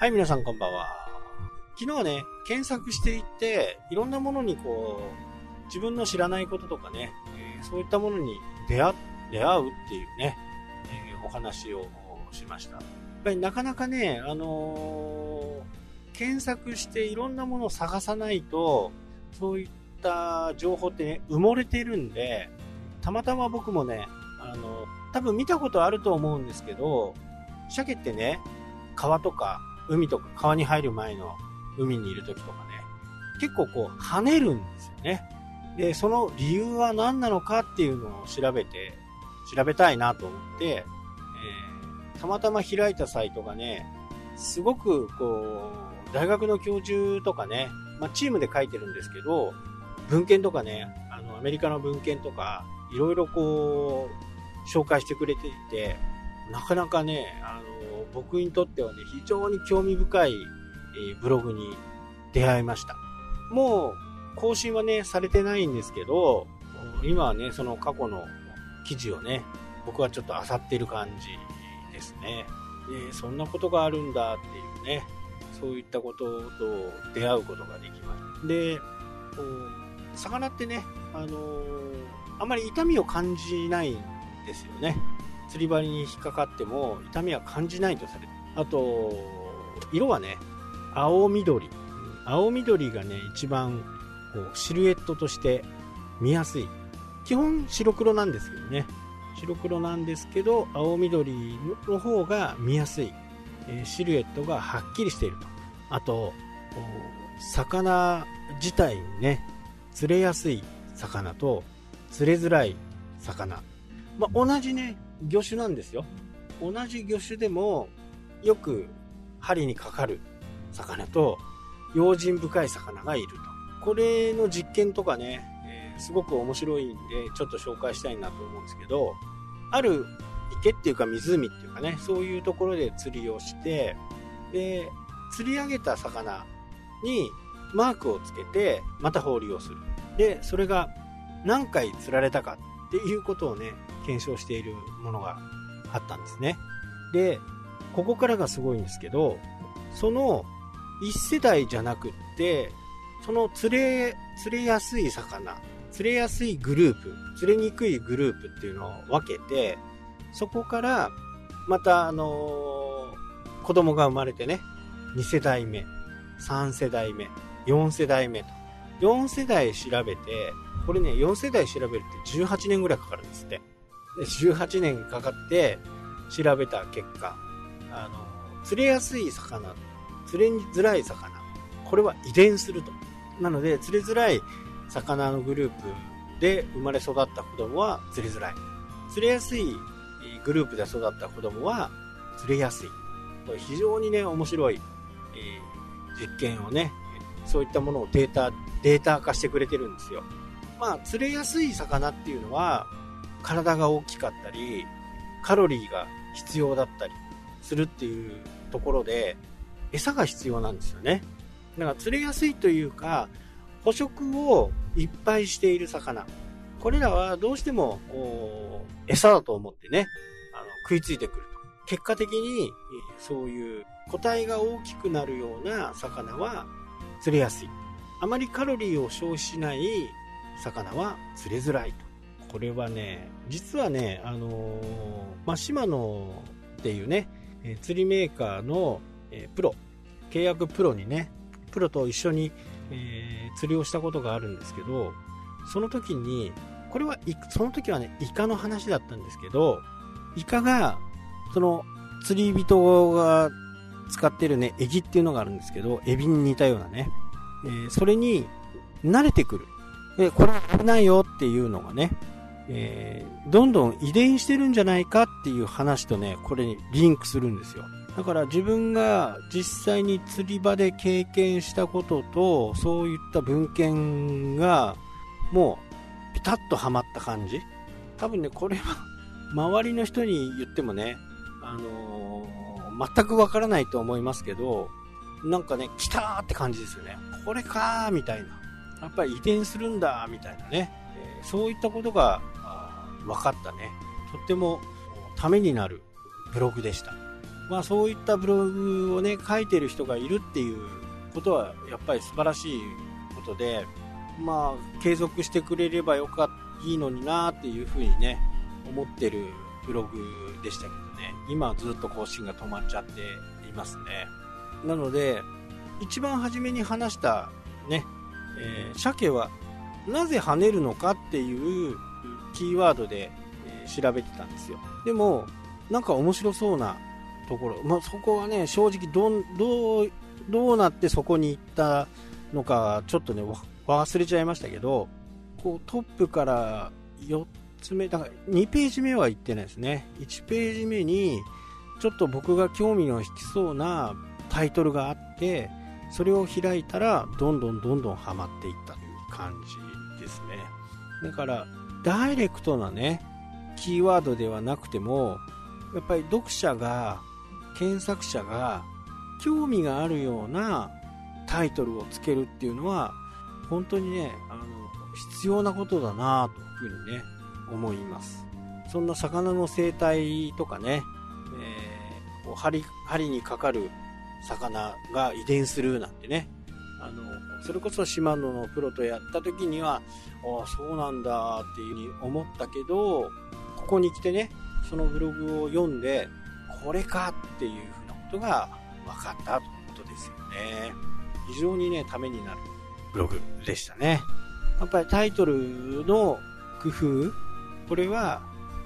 はい、皆さんこんばんは。昨日はね、検索していって、いろんなものにこう、自分の知らないこととかね、えー、そういったものに出会出会うっていうね、えー、お話をしました。やっぱりなかなかね、あのー、検索していろんなものを探さないと、そういった情報ってね、埋もれてるんで、たまたま僕もね、あの、多分見たことあると思うんですけど、鮭ってね、川とか海とか川に入る前の海にいる時とかね、結構こう跳ねるんですよね。で、その理由は何なのかっていうのを調べて、調べたいなと思って、えー、たまたま開いたサイトがね、すごくこう、大学の教授とかね、まあ、チームで書いてるんですけど、文献とかね、あの、アメリカの文献とか、いろいろこう、紹介してくれていて、なかなかね、あの、僕にとってはね、非常に興味深い、えブログに出会いました。もう、更新はね、されてないんですけど、今はね、その過去の記事をね、僕はちょっと漁ってる感じですね。で、そんなことがあるんだっていうね、そういったことと出会うことができます。で、魚ってね、あのー、あまり痛みを感じないんですよね。釣り針に引っかかっても痛みは感じないとされてあと色はね青緑。青緑がね一番こうシルエットとして見やすい。基本白黒なんですけどね。白黒なんですけど青緑の方が見やすい、シルエットがはっきりしていると。あと魚自体にね釣れやすい魚と釣れづらい魚、まあ、同じね魚種なんですよ。同じ魚種でも、よく針にかかる魚と、用心深い魚がいると。これの実験とかね、えー、すごく面白いんで、ちょっと紹介したいなと思うんですけど、ある池っていうか湖っていうかね、そういうところで釣りをして、で、釣り上げた魚にマークをつけて、また放流をする。で、それが何回釣られたかっていうことをね、検証しているものがあったんですね。で、ここからがすごいんですけど、その1世代じゃなくって、その釣れ、釣れやすい魚、釣れやすいグループ、釣れにくいグループっていうのを分けて、そこからまたあのー、子供が生まれてね、2世代目、3世代目、4世代目と。4世代調べて、これね、4世代調べるって18年ぐらいかかるんですって。で18年かかって調べた結果、あの、釣れやすい魚、釣れづらい魚、これは遺伝すると。なので、釣れづらい魚のグループで生まれ育った子供は釣れづらい。釣れやすいグループで育った子供は釣れやすい。これ非常にね、面白い、え、実験をね、そういったものをデータ、データ化してくれてるんですよ。まあ、釣れやすい魚っていうのは、体が大きかったり、カロリーが必要だったりするっていうところで、餌が必要なんですよね。だから釣れやすいというか、捕食をいっぱいしている魚。これらはどうしてもこう餌だと思ってね、あの食いついてくると。結果的にそういう個体が大きくなるような魚は釣れやすい。あまりカロリーを消費しない魚は釣れづらいと。これはね、実はね、あのー、まあ、島野っていうね、釣りメーカーの、えー、プロ、契約プロにね、プロと一緒に、え釣りをしたことがあるんですけど、その時に、これは、その時はね、イカの話だったんですけど、イカが、その、釣り人が使ってるね、エギっていうのがあるんですけど、エビに似たようなね、えそれに慣れてくる。で、これは危ないよっていうのがね、えー、どんどん遺伝してるんじゃないかっていう話とね、これにリンクするんですよ。だから自分が実際に釣り場で経験したことと、そういった文献が、もう、ピタッとはまった感じ。多分ね、これは、周りの人に言ってもね、あのー、全くわからないと思いますけど、なんかね、来たーって感じですよね。これかーみたいな。やっぱり遺伝するんだみたいなね。え、そういったことが分かったね。とってもためになるブログでした。まあそういったブログをね、書いてる人がいるっていうことはやっぱり素晴らしいことで、まあ継続してくれればよかった、いいのになっていうふうにね、思ってるブログでしたけどね、今はずっと更新が止まっちゃっていますね。なので、一番初めに話したね、えー、鮭はなぜ跳ねるのかっていうキーワードで、えー、調べてたんですよ。でも、なんか面白そうなところ、まあ、そこはね、正直どどう、どうなってそこに行ったのか、ちょっとね、忘れちゃいましたけど、こうトップから4つ目、だから2ページ目は行ってないですね。1ページ目に、ちょっと僕が興味の引きそうなタイトルがあって、それを開いたら、どんどんどんどんハマっていったという感じですね。だから、ダイレクトなね、キーワードではなくても、やっぱり読者が検索者が興味があるようなタイトルをつけるっていうのは本当にねあの必要なことだなというふうにね思いますそんな魚の生態とかね、えー、針針にかかる魚が遺伝するなんてねあのそれこそシマノのプロとやった時にはああそうなんだっていうふうに思ったけどここに来てねそのブログを読んでこれかっていうふうなことが分かったということですよね。非常にね、ためになるブログでしたね。やっぱりタイトルの工夫、これは、や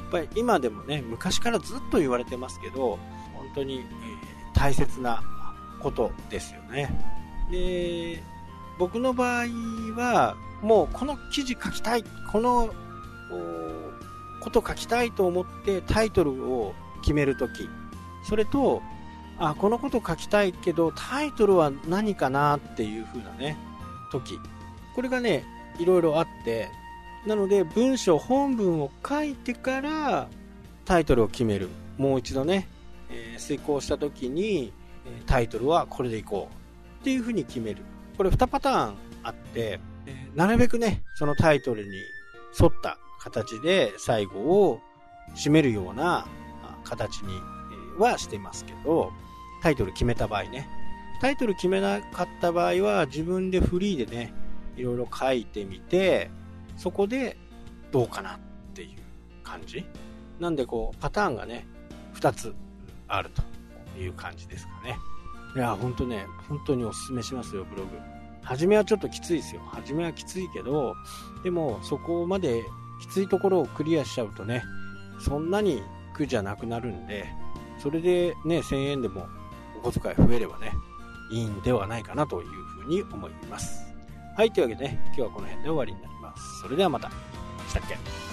っぱり今でもね、昔からずっと言われてますけど、本当に、えー、大切なことですよね。で、僕の場合は、もうこの記事書きたい、このこと書きたいと思ってタイトルを決めるとき、それと、あ、このこと書きたいけど、タイトルは何かなっていう風なね、時。これがね、いろいろあって、なので文章、本文を書いてからタイトルを決める。もう一度ね、えー、遂行した時に、タイトルはこれでいこうっていう風に決める。これ2パターンあって、え、なるべくね、そのタイトルに沿った形で最後を締めるような形にはしてますけど、タイトル決めた場合ね。タイトル決めなかった場合は自分でフリーでね、いろいろ書いてみて、そこでどうかなっていう感じ。なんでこう、パターンがね、2つあるという感じですかね。いや、ほんとね、本当におすすめしますよ、ブログ。初めはちょっときついですよ。初めはきついけど、でもそこまできついところをクリアしちゃうとね、そんなに苦じゃなくなるんで、それでね、1000円でもお小遣い増えればね、いいんではないかなというふうに思います。はい、というわけでね、今日はこの辺で終わりになります。それではまた。したっけ？